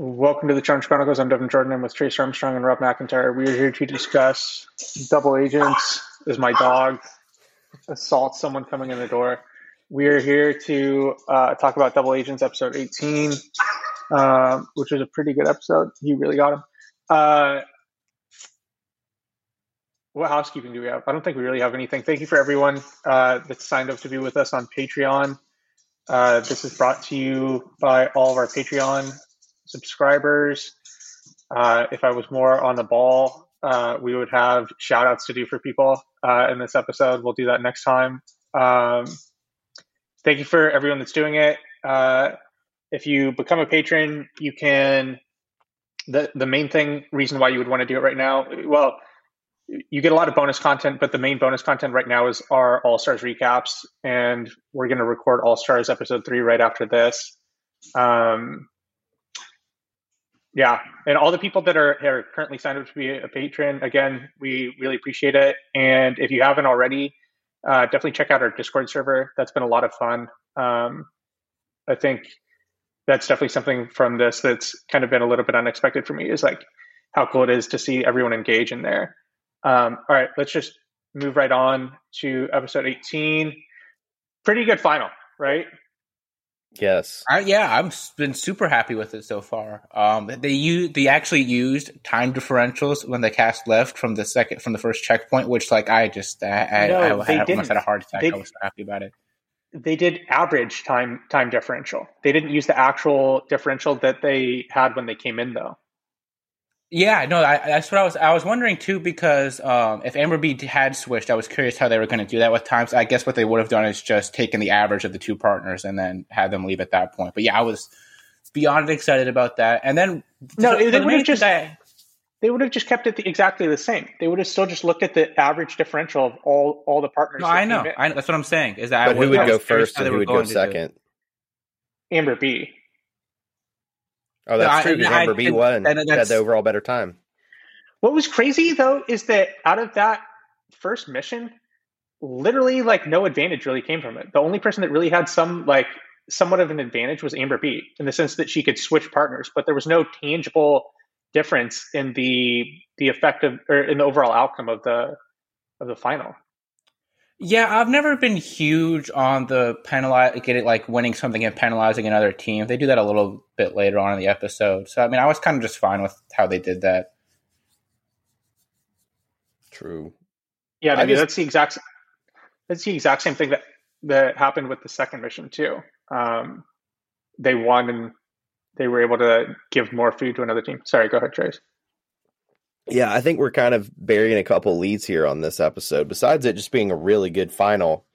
Welcome to the Challenge Chronicles. I'm Devin Jordan. I'm with Trace Armstrong and Rob McIntyre. We are here to discuss Double Agents. Is my dog assaults someone coming in the door? We are here to uh, talk about Double Agents episode 18, uh, which was a pretty good episode. You really got him. Uh, what housekeeping do we have? I don't think we really have anything. Thank you for everyone uh, that signed up to be with us on Patreon. Uh, this is brought to you by all of our Patreon subscribers. Uh, if I was more on the ball, uh, we would have shout outs to do for people uh, in this episode. We'll do that next time. Um, thank you for everyone that's doing it. Uh, if you become a patron, you can. The, the main thing, reason why you would want to do it right now, well, you get a lot of bonus content, but the main bonus content right now is our All Stars recaps, and we're going to record All Stars episode three right after this. Um, yeah, and all the people that are, are currently signed up to be a patron, again, we really appreciate it. And if you haven't already, uh, definitely check out our Discord server. That's been a lot of fun. Um, I think that's definitely something from this that's kind of been a little bit unexpected for me is like how cool it is to see everyone engage in there. Um, all right, let's just move right on to episode 18. Pretty good final, right? Yes. I, yeah, I've been super happy with it so far. Um, they used, they actually used time differentials when the cast left from the second from the first checkpoint, which like I just I, no, I, I had, almost had a heart attack. They, I was happy about it. They did average time time differential. They didn't use the actual differential that they had when they came in, though. Yeah, no, I, that's what I was. I was wondering too because um, if Amber B had switched, I was curious how they were going to do that with times. I guess what they would have done is just taken the average of the two partners and then had them leave at that point. But yeah, I was beyond excited about that. And then no, they would have just I, they would have just kept it the, exactly the same. They would have still just looked at the average differential of all all the partners. No, I know. I, that's what I'm saying. Is that but who would go first and who would go second? Amber B. Oh, that's true. Because Amber B won. Had the overall better time. What was crazy though is that out of that first mission, literally like no advantage really came from it. The only person that really had some like somewhat of an advantage was Amber B in the sense that she could switch partners, but there was no tangible difference in the the effect of or in the overall outcome of the of the final. Yeah, I've never been huge on the penalize getting like winning something and penalizing another team. They do that a little bit later on in the episode. So I mean, I was kind of just fine with how they did that. True. Yeah, I mean just, that's the exact that's the exact same thing that that happened with the second mission too. Um, they won and they were able to give more food to another team. Sorry, go ahead, Trace. Yeah, I think we're kind of burying a couple leads here on this episode. Besides it just being a really good final,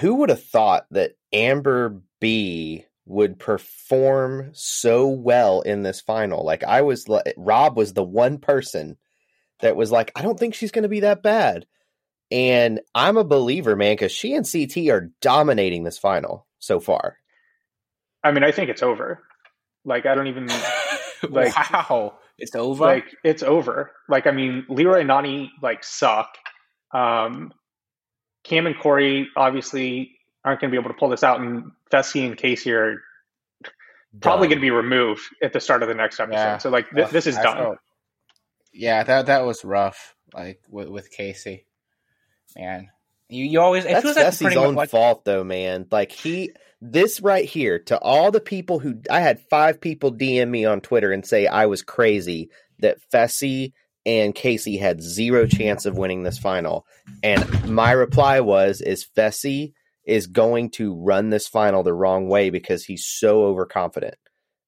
who would have thought that Amber B would perform so well in this final? Like I was Rob was the one person that was like, I don't think she's going to be that bad. And I'm a believer, man, cuz she and CT are dominating this final so far. I mean, I think it's over. Like I don't even like wow. It's over. Like it's over. Like I mean, Leroy and Nany like suck. Um, Cam and Corey obviously aren't going to be able to pull this out, and Fessy and Casey are probably going to be removed at the start of the next episode. Yeah. So like th- this is I done. Felt, yeah, that that was rough. Like with, with Casey, man. You you always it that's Fessy's own like, fault though, man. Like he this right here to all the people who I had five people DM me on Twitter and say I was crazy that Fessy and Casey had zero chance of winning this final. And my reply was is Fessy is going to run this final the wrong way because he's so overconfident.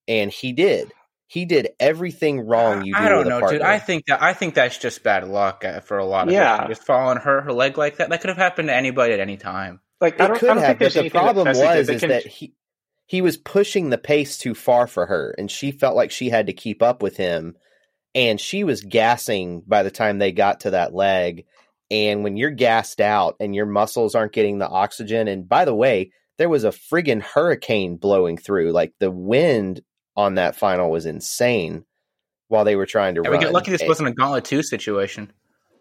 And he did. He did everything wrong. You do I don't know, dude. I think that I think that's just bad luck uh, for a lot of yeah. Just falling her her leg like that. That could have happened to anybody at any time. Like it could have, but the problem was is can... that he he was pushing the pace too far for her, and she felt like she had to keep up with him, and she was gassing by the time they got to that leg. And when you're gassed out and your muscles aren't getting the oxygen, and by the way, there was a friggin' hurricane blowing through. Like the wind on that final was insane while they were trying to yeah, run. We get lucky this wasn't a Gauntlet 2 situation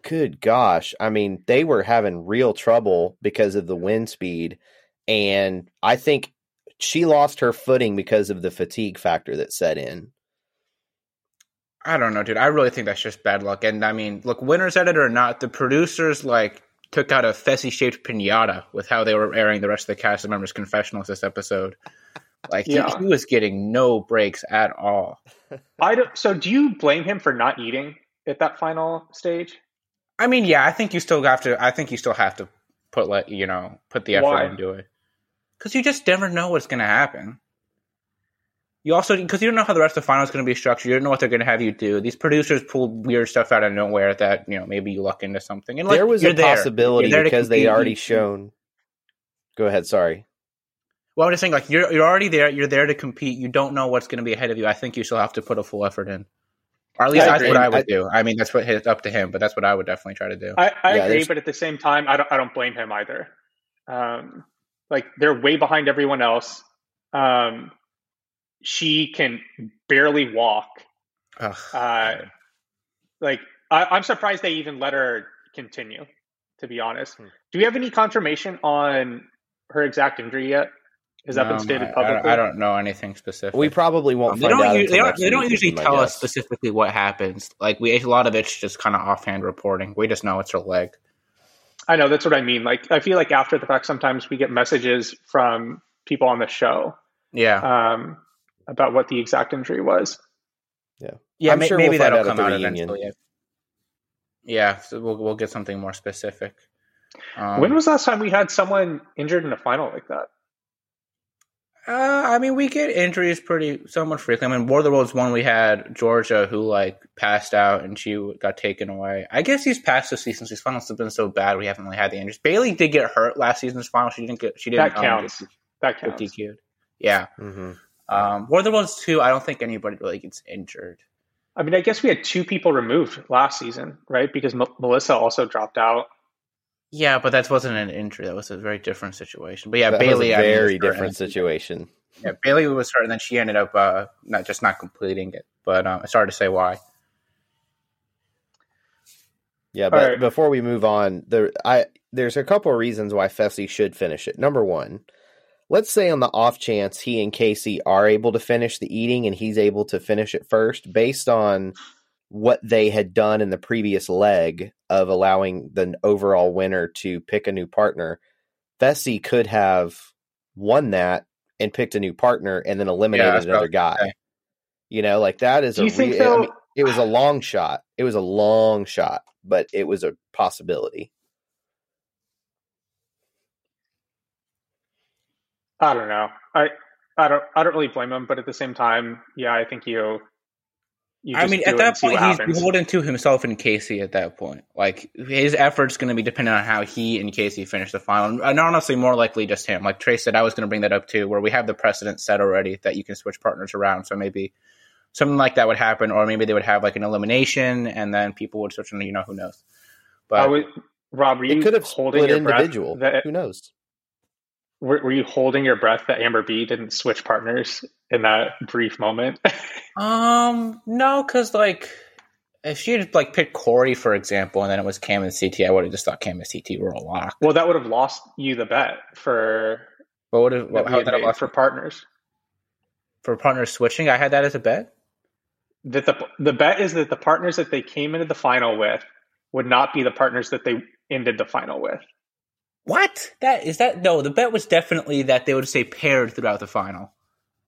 good gosh. I mean, they were having real trouble because of the wind speed. And I think she lost her footing because of the fatigue factor that set in. I don't know, dude. I really think that's just bad luck. And I mean, look, winner's edit or not, the producers like took out a Fessy shaped pinata with how they were airing the rest of the cast members' confessionals this episode. Like Yeah. he, he was getting no breaks at all. I don't, so do you blame him for not eating at that final stage? I mean, yeah, I think you still have to. I think you still have to put like you know put the effort Why? into it because you just never know what's going to happen. You also because you don't know how the rest of the final is going to be structured. You don't know what they're going to have you do. These producers pull weird stuff out of nowhere that you know maybe you luck into something. And like, there was you're a there. possibility there because they already You- shown. Go ahead. Sorry. Well, I'm just saying, like you're you're already there. You're there to compete. You don't know what's going to be ahead of you. I think you still have to put a full effort in, or at least I that's agree. what I would I- do. I mean, that's what it's up to him, but that's what I would definitely try to do. I, I Yeah, agree, there's- but at the same time, I don't, I don't blame him either. Um, like they're way behind everyone else. Um, she can barely walk. Ugh. Uh, like I, I'm surprised they even let her continue. To be honest, Hmm. do we have any confirmation on her exact injury yet? Has that been stated I- I, publicly? don't, I don't know anything specific. We probably won't Um, they don't. out. u- they don't. They don't usually is tell us specifically what happens. Like we, a lot of it's just kind of offhand reporting. We just know it's her leg. I know that's what I mean. Like I feel like after the fact, sometimes we get messages from people on the show Yeah, um, about what the exact injury was. yeah. I'm may- sure maybe we'll find that'll out at come the out reunion. eventually. Yeah, so we'll we'll get something more specific. Um, when was the last time we had someone injured in a final like that? Uh, I mean, we get injuries pretty somewhat frequently. I mean, War of the Worlds one, we had Georgia who like passed out and she got taken away. I guess these past two seasons, these finals have been so bad we haven't really had the injuries. Bailey did get hurt last season's final. She didn't get. She didn't. That um, counts. get- That get counts. DQ'd. Yeah. Mhm. Um, War of the Worlds two, I don't think anybody really gets injured. I mean, I guess we had two people removed last season, right? Because M- Melissa also dropped out. Yeah, but that wasn't an injury. That was a very different situation. But yeah, that Bailey, was a I mean, very different situation. Yeah, Bailey was hurt, and then she ended up uh, not just not completing it. But um, it's hard to say why. Yeah, but right. before we move on, there I there's a couple of reasons why Fessy should finish it. Number one, let's say on the off chance he and Casey are able to finish the eating and he's able to finish it first, based on what they had done in the previous leg of allowing the overall winner to pick a new partner, Fessy could have won that and picked a new partner and then eliminated that's what I another guy. say. You know, like that is Do a you think re- I mean, it was a long shot. It was a long shot, but it was a possibility. I don't know. I I don't I don't really blame him, but at the same time, yeah, I think you. You I mean, do at that point, he's happens. beholden to himself and Casey. At that point, like his effort's going to be dependent on how he and Casey finish the final, and honestly, more likely just him. Like Trey said, I was going to bring that up too, where we have the precedent set already that you can switch partners around. So maybe something like that would happen, or maybe they would have like an elimination, and then people would switch. And you know, who knows? But I would, Rob, were you It could have holding split your breath individual. that Who knows? Were, were you holding your breath that Amber B didn't switch partners in that brief moment? Um, no, because like if she had like picked Corey for example, and then it was Cam and CT, I would have just thought Cam and CT were a lock. well, that would have lost you the bet for what would have? what, how would that have lost for partners. for partners switching? I had that as a bet. That the the bet is that the partners that they came into the final with would not be the partners that they ended the final with. What? That is that? No, the bet was definitely that they would stay paired throughout the final.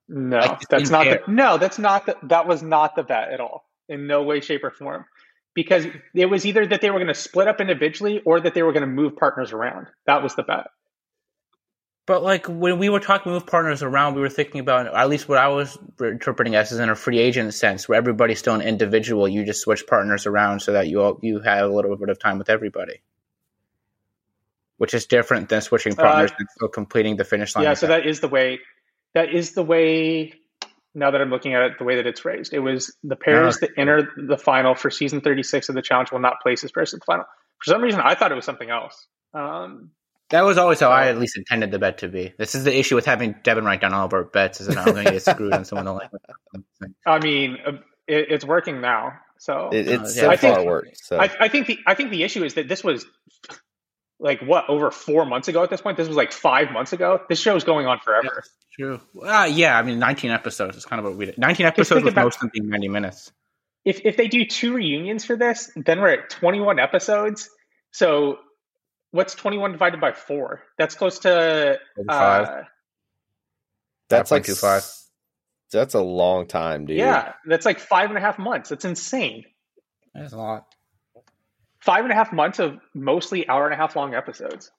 No, Like, that's not pair. the, no, that's not the, that was not the bet at all. In no way, shape, or form. Because it was either that they were going to split up individually or that they were going to move partners around. That was the bet. But like when we were talking move partners around, we were thinking about at least what I was interpreting as is in a free agent sense, where everybody's still an individual. You just switch partners around so that you all, you have a little bit of time with everybody, which is different than switching partners and still completing the finish line. Uh, yeah, with so that. that is the way. That is the way. Now that I'm looking at it, the way that it's raised, it was the pairs that enter the final for season 36 of the challenge will not place as pairs at the final. For some reason, I thought it was something else. Um, That was always how I at least intended the bet to be. This is the issue with having Devin write down all of our bets, is that I'm going to get screwed on someone else. I mean, uh, it, it's working now. So It, Uh, it's yeah, so I far think- worked. So I, I think the I think the issue is that this was like what over four months ago at this point. This was like five months ago. This show is going on forever. True. Uh, yeah, I mean, 19 episodes is kind of what we did. 19 episodes think with about- most of being 90 minutes. If if they do two reunions for this, then we're at 21 episodes. So what's 21 divided by four? That's close to Five. uh, That's like 5.25. s- That's a long time, dude. yeah, that's like five and a half months. That's insane. That's a lot. Five and a half months of mostly hour and a half long episodes.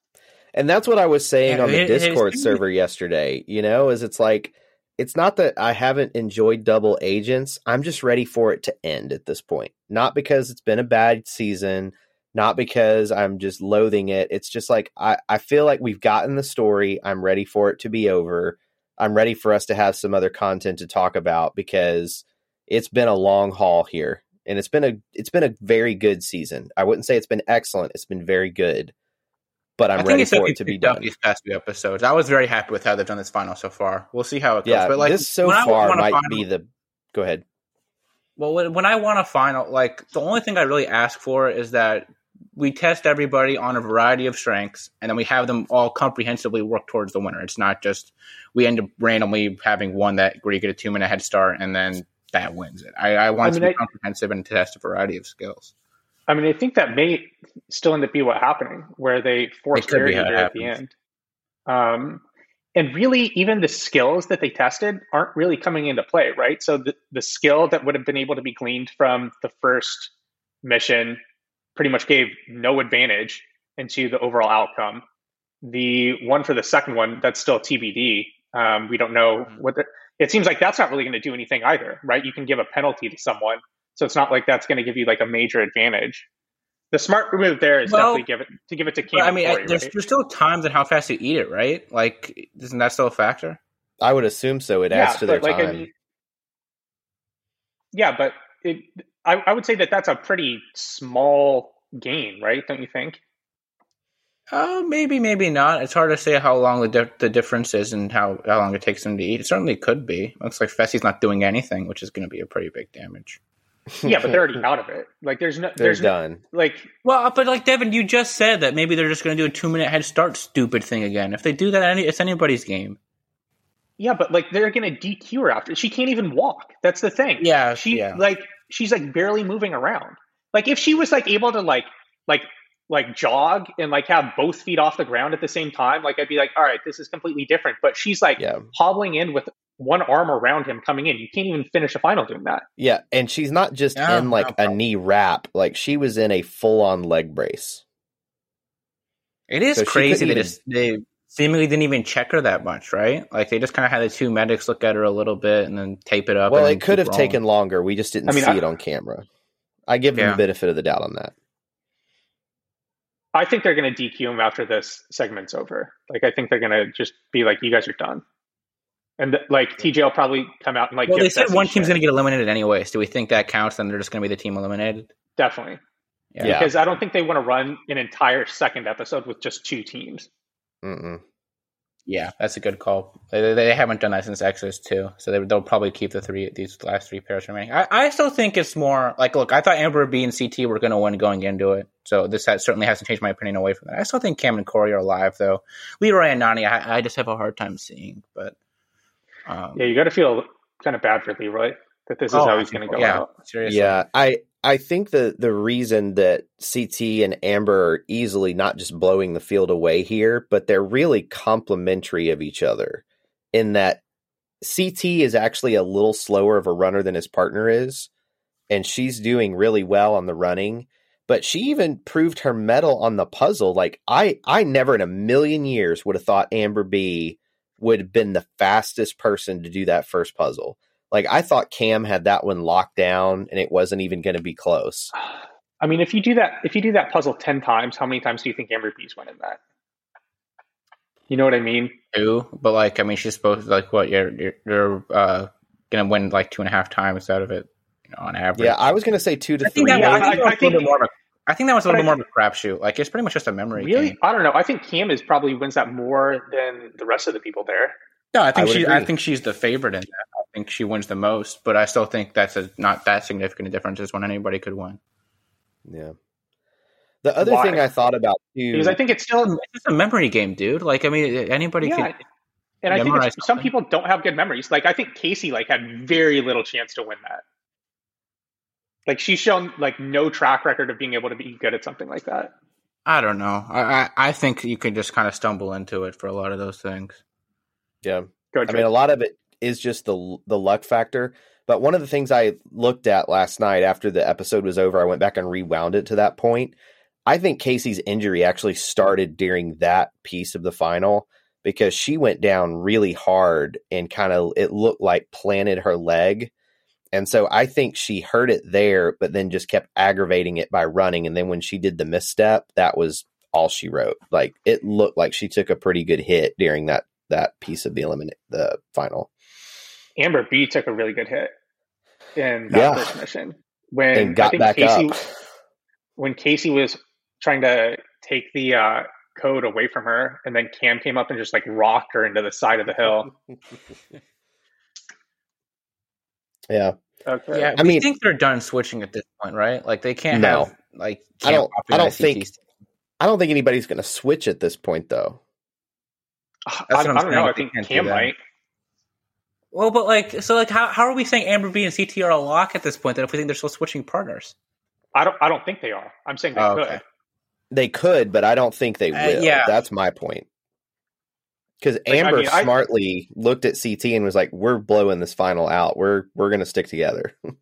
And that's what I was saying Yeah, on the it- it's- Discord server yesterday, you know, is it's like it's not that I haven't enjoyed Double Agents. I'm just ready for it to end at this point. Not because it's been a bad season, not because I'm just loathing it. It's just like I, I feel like we've gotten the story. I'm ready for it to be over. I'm ready for us to have some other content to talk about because it's been a long haul here. And it's been a it's been a very good season. I wouldn't say it's been excellent. It's been very good. But I'm ready for it to be done. These past few episodes, I was very happy with how they've done this final so far. We'll see how it goes. Yeah, but like this so far might final- be the. Go ahead. Well, when, when I want a final, like the only thing I really ask for is that we test everybody on a variety of strengths, and then we have them all comprehensively work towards the winner. It's not just we end up randomly having one that where you get a two minute head start, and then that wins it. I, I want I mean, to be comprehensive and test a variety of skills. I mean, I think that may still end up be what happening, where they force It could be parity there at the end. Um, and really, even the skills that they tested aren't really coming into play, right? So the, the skill that would have been able to be gleaned from the first mission pretty much gave no advantage into the overall outcome. The one for the second one, that's still TBD. Um, we don't know Mhm. what the, it seems like that's not really going to do anything either, right? You can give a penalty to someone. So it's not like that's going to give you like a major advantage. The smart move there is Well, definitely give it to give it to But, I mean, Corey, there's, right? there's still times in how fast you eat it, right? Like, isn't that still a factor? I would assume so. It adds to their but, like, I time. mean- yeah, but it, I, I would say that that's a pretty small gain, right? Don't you think? Oh, maybe, maybe not. It's hard to say how long the di- the difference is and how, how long it takes them to eat. It certainly could be. Looks like Fessy's not doing anything, which is going to be a pretty big damage. Yeah, but they're already out of it. Like there's no, They're there's no, done. like Well, uh, but like Devin, you just said that maybe they're just going to do a two minute head start stupid thing again. If they do that, any, it's anybody's game. yeah, but like they're gonna DQ her after. She can't even walk. That's the thing. Yeah, she yeah. like she's like barely moving around. Like if she was like able to like like like jog and like have both feet off the ground at the same time, like I'd be like, all right, this is completely different. But she's like Yeah. hobbling in with one arm around him coming in. You can't even finish a final doing that. Yeah. And she's not just Yeah, in like no a knee wrap. Like she was in a full on leg brace. It is So crazy. They couldn't just they seemingly didn't even check her that much, right? Like they just kind of had the two medics look at her a little bit and then tape it up. Well, and it could have rolling. taken longer. We just didn't I mean, see I- it on camera. I give them Yeah. the benefit of the doubt on that. I think they're going to DQ him after this segment's over. Like, I think they're going to just be like, "You guys are done," and like TJ will probably come out and like. Well, give they said one team's going to get eliminated anyways. Do we think that counts? Then they're just going to be the team eliminated. definitely Yeah. because I don't think they want to run an entire second episode with just two teams. Mm-mm. Yeah, that's a good call. They, they haven't done that since Exodus two, so they, they'll probably keep the three these last three pairs remaining. I, I still think it's more like look. I thought Amber B and CT were going to win going into it, so this has, certainly hasn't changed my opinion away from that. I still think Cam and Corey are alive though. Leroy and Nany, I, I just have a hard time seeing, but um, Yeah, you got to feel kind of bad for Leroy that this is oh, how he's going to go yeah, out. seriously. Yeah, I I think the the reason that CT and Amber are easily not just blowing the field away here, but they're really complementary of each other in that CT is actually a little slower of a runner than his partner is, and she's doing really well on the running. But she even proved her mettle on the puzzle. Like I, I never in a million years would have thought Amber B would have been the fastest person to do that first puzzle. Like I thought Cam had that one locked down and it wasn't even going to be close. I mean, if you do that, if you do that puzzle ten times, how many times do you think Amber B's winning that? You know what I mean? two, but like I mean, she's supposed to, like what you're you're, you're uh, gonna win like two and a half times out of it, you know, on average. Yeah, I was going to say two to I think three. that, Yeah, I think I- that was I a little think- bit more of a. I think that was a But little I more of a crapshoot. Like it's pretty much just a memory Really? game. I don't know. I think Cam is probably wins that more than the rest of the people there. No, I think would she. I think she's the favorite in that. I think she wins the most, but I still think that's a not that significant a difference as when anybody could win. Yeah. The other Why? thing I thought about too, because I think it's still It's just a memory game, dude. Like, I mean, anybody yeah. can. And I think it's, some something. people don't have good memories. Like I think Casey like had very little chance to win that. Like she's shown like no track record of being able to be good at something like that. I don't know. I, I I think you can just kind of stumble into it for a lot of those things. yeah, Go I mean, a lot of it is just the the luck factor. But one of the things I looked at last night after the episode was over, I went back and rewound it to that point. I think Casey's injury actually started during that piece of the final because she went down really hard and kind of it looked like planted her leg. And so I think she hurt it there, but then just kept aggravating it by running. And then when she did the misstep, that was all she wrote. Like it looked like she took a pretty good hit during that that piece of the eliminate the final. Amber B took a really good hit in that Yeah. first mission when And I got think back Casey up. when Casey was trying to take the uh, code away from her, and then Cam came up and just like rocked her into the side of the hill. Yeah. Okay. Yeah, I I mean- mean, think they're done switching at this point, right? Like they can't No. have like. I don't- I don't think- CTs. I don't think anybody's going to switch at this point, though. I, I I'm don't know. I think can't Cam might. Well, but like, so like, how how are we saying Amber B and CT are a lock at this point? That if we think they're still switching partners, I don't. I don't think they are. I'm saying they Oh, could. okay. They could, but I don't think they Uh, will. yeah. That's my point. Because I Amber mean, I- smartly looked at CT and was like, "We're blowing this final out. We're we're going to stick together."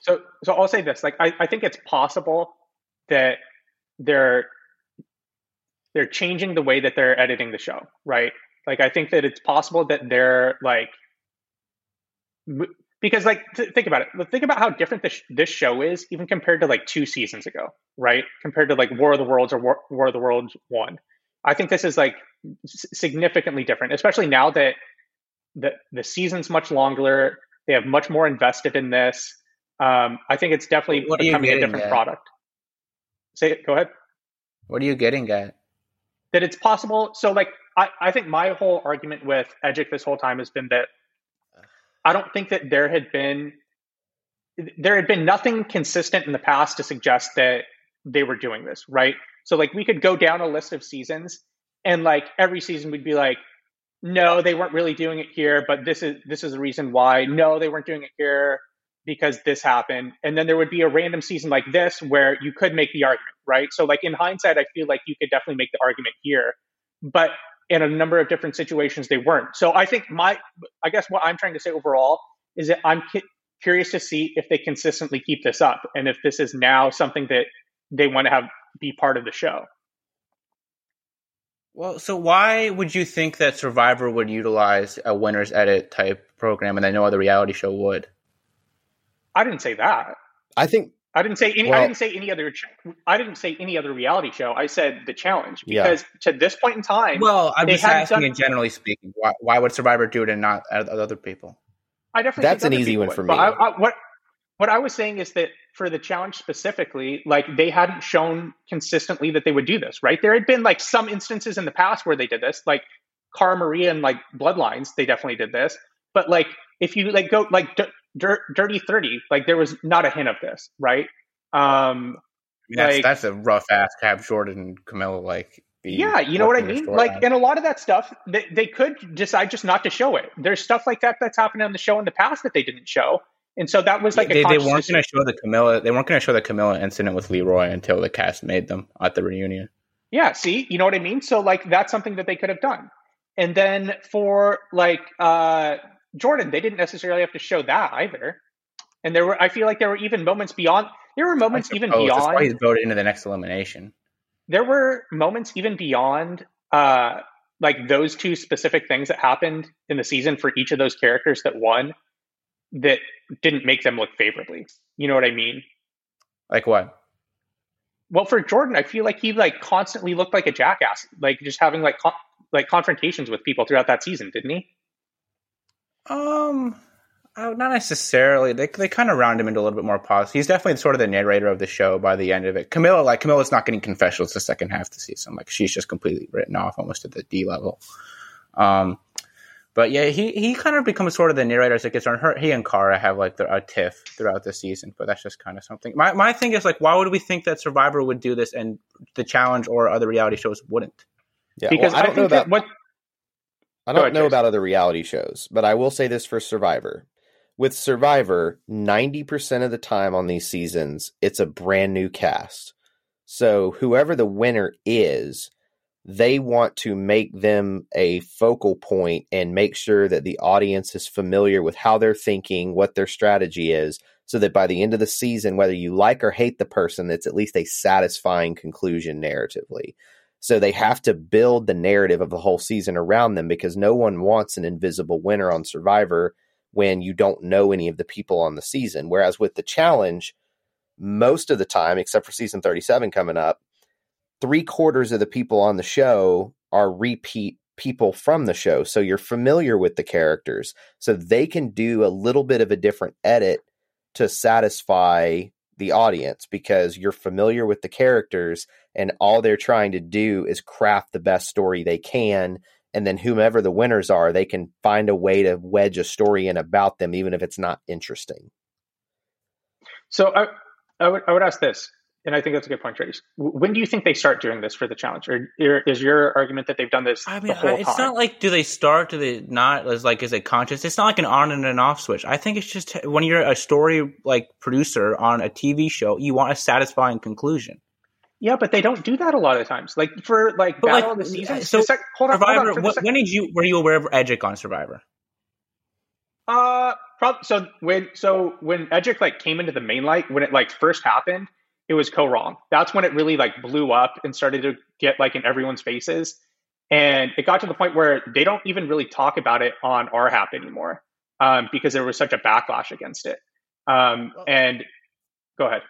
So, so I'll say this: like, I, I think it's possible that they're they're changing the way that they're editing the show, right? Like, I think that it's possible that they're like, m- because like, think about it. Think about how different this this show is, even compared to like two seasons ago, right? Compared to like War of the Worlds or War, War of the Worlds one. I think this is like significantly different, especially now that the the season's much longer. They have much more invested in this. Um, I think it's definitely What becoming a different at? product. Say it. Go ahead. what are you getting at? That it's possible. So, like, I, I think my whole argument with Edgic this whole time has been that I don't think that there had been there had been nothing consistent in the past to suggest that they were doing this, right? So, like, we could go down a list of seasons, and like every season we'd be like, no, they weren't really doing it here, but this is this is the reason why. No, they weren't doing it here because this happened. And then there would be a random season like this where you could make the argument, right? So like in hindsight, I feel like you could definitely make the argument here. But in a number of different situations they weren't. So I think my I guess what I'm trying to say overall is that I'm cu- curious to see if they consistently keep this up and if this is now something that they want to have be part of the show. Well, so why would you think that Survivor would utilize a winner's edit type program and that no other reality show would? I didn't say that. I think I didn't say any. Well- I didn't say any other. I didn't say any other reality show. I said the challenge Yeah. because to this point in time, Well, I'm They just hadn't asking done- generally speaking. Why, why would Survivor do it and not other people? I definitely That's an easy one would. for me. I, I, what what I was saying is that for the challenge specifically, like they hadn't shown consistently that they would do this. Right? There had been like some instances in the past where they did this, like Cara Maria and like Bloodlines. They definitely did this. But like if you like go like Dirty Thirty, like there was not a hint of this. Right? Um, I mean, that's Like- that's a rough to have Jordan and Camilla like. Yeah, you know what I mean. Like, and a lot of that stuff, they, they could decide just not to show it. There's stuff like that that's happened on the show in the past that they didn't show, and so that was like they, a they conscious weren't going to show the Camilla. They weren't going to show the Camilla incident with Leroy until the cast made them at the reunion. Yeah, see, you know what I mean. So like that's something that they could have done. And then for like uh, Jordan, they didn't necessarily have to show that either. And there were, I feel like there were even moments beyond. There were moments even Oh, that's why beyond. he's voted into the next elimination. there were moments even beyond uh like those two specific things that happened in the season for each of those characters that won that didn't make them look favorably you know what i mean Like what? well for jordan i feel like he like constantly looked like a jackass like just having like con- like confrontations with people throughout that season didn't he Um, uh, not necessarily. They they kind of round him into a little bit more positive. He's definitely sort of the narrator of the show by the end of it. Camilla, like Camilla's not getting confessionals the second half of the season. Like she's just completely written off almost at the D level. Um, But yeah, he, he kind of becomes sort of the narrator as it gets on. Her, he and Cara have like their, a tiff throughout the season, but that's just kind of something. My my thing is like, why would we think that Survivor would do this and the challenge or other reality shows wouldn't? Yeah, because well, I I, don't know about that what I don't know about other reality shows, but I will say this for Survivor. With Survivor, 90% of the time on these seasons, it's a brand new cast. So whoever the winner is, they want to make them a focal point and make sure that the audience is familiar with how they're thinking, what their strategy is, so that by the end of the season, whether you like or hate the person, it's at least a satisfying conclusion narratively. So they have to build the narrative of the whole season around them because no one wants an invisible winner on Survivor when you don't know any of the people on the season. Whereas with the challenge, most of the time, except for season 37 coming up, three quarters of the people on the show are repeat people from the show. So you're familiar with the characters. So they can do a little bit of a different edit to satisfy the audience because you're familiar with the characters and all they're trying to do is craft the best story they can. And then whomever the winners are they can find a way to wedge a story in about them even if it's not interesting. So I, I would I would ask this, and I think that's a good point, Trace. When do you think they start doing this for the challenge, or, or is your argument that they've done this I mean, the whole I- it's time? not like do they start? Do they not? Is like is it conscious? It's not like an on and an off switch. I think it's just when you're a story like producer on a TV show, you want a satisfying conclusion. yeah, but they don't do that a lot of times. Like for like But, battle like, of the season. so the sec- hold on, hold on. What, sec- when did you were you aware of Edgic on Survivor? Uh, prob- so when so when Edgic like came into the main light when it like first happened, it was Cochran. That's when it really like blew up and started to get like in everyone's faces, and it got to the point where they don't even really talk about it on RHAP anymore, um, because there was such a backlash against it. Um, and go ahead.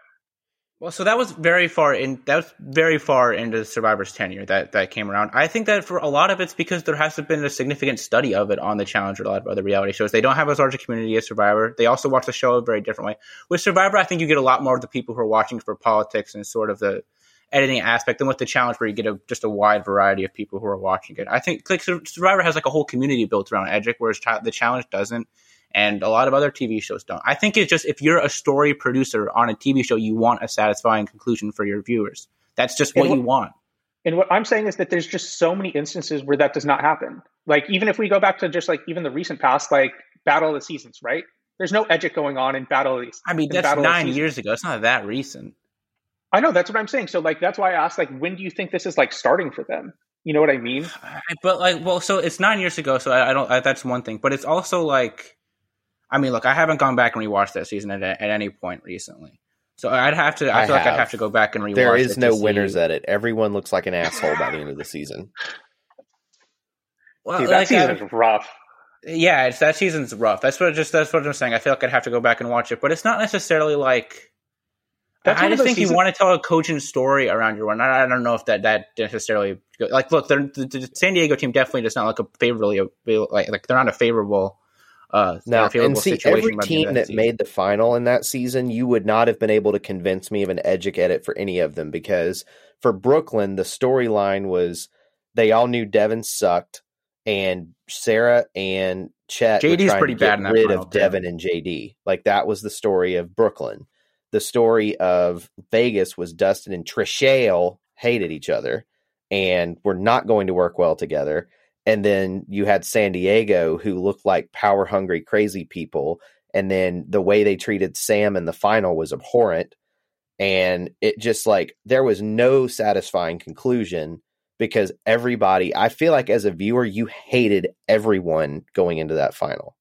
Well, so that was very far in. That was very far into Survivor's tenure that that came around. I think that for a lot of it's because there hasn't been a significant study of it on the Challenge or a lot of other reality shows. They don't have as large a community as Survivor. They also watch the show a very different way. With Survivor, I think you get a lot more of the people who are watching for politics and sort of the editing aspect than with the challenge where you get a, just a wide variety of people who are watching it. I think like Survivor has like a whole community built around Edgic, whereas the challenge doesn't. And a lot of other TV shows don't. I think it's just if you're a story producer on a TV show, you want a satisfying conclusion for your viewers. That's just what what- you want. And what I'm saying is that there's just so many instances where that does not happen. Like even if we go back to just like even the recent past, like Battle of the Seasons, right? There's no Edgic going on in Battle of the I mean, that's Battle nine years ago. It's not that recent. I know that's what I'm saying. So like that's why I asked like when do you think this is like starting for them? You know what I mean? But like, well, so it's nine years ago, so I, I don't. I, that's one thing. But it's also like, I mean, look, I haven't gone back and rewatched that season at, at any point recently. So I'd have to. I, I feel like I'd have. have to go back and rewatch. there it is to no see- at it. everyone looks like an asshole by the end of the season Well, Dude, that like, season I- is um, rough. yeah, it's that season's rough. That's what just that's what I'm saying. I feel like I'd have to go back and watch it, but it's not necessarily like. That's I just think seasons- you want to tell a cogent story around your one. I, I don't know if that that necessarily like look. The, the San Diego team definitely does not look a favorably like like they're not a favorable. Uh, now and see situation every by the end team of that made the final in that season you would not have been able to convince me of an edgic edit for any of them because for brooklyn the storyline was they all knew devin sucked and sarah and chet were JD 's trying pretty to get bad rid of too. devin and jd like that was the story of brooklyn. The story of vegas was dustin and Trishelle hated each other and were not going to work well together and then you had San Diego who looked like power hungry crazy people and then the way they treated Sam in the final was abhorrent and it just like there was no satisfying conclusion because everybody I feel like as a viewer you hated everyone going into that final.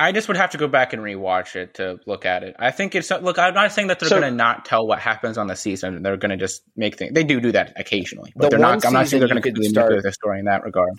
I just would have to go back and rewatch it to look at it. I think it's look. I'm not saying that they're So- going to not tell what happens on the season. They're going to just make things. They do do that occasionally, but The they're not. I'm not saying they're going to could completely start- manipulate the story in that regard.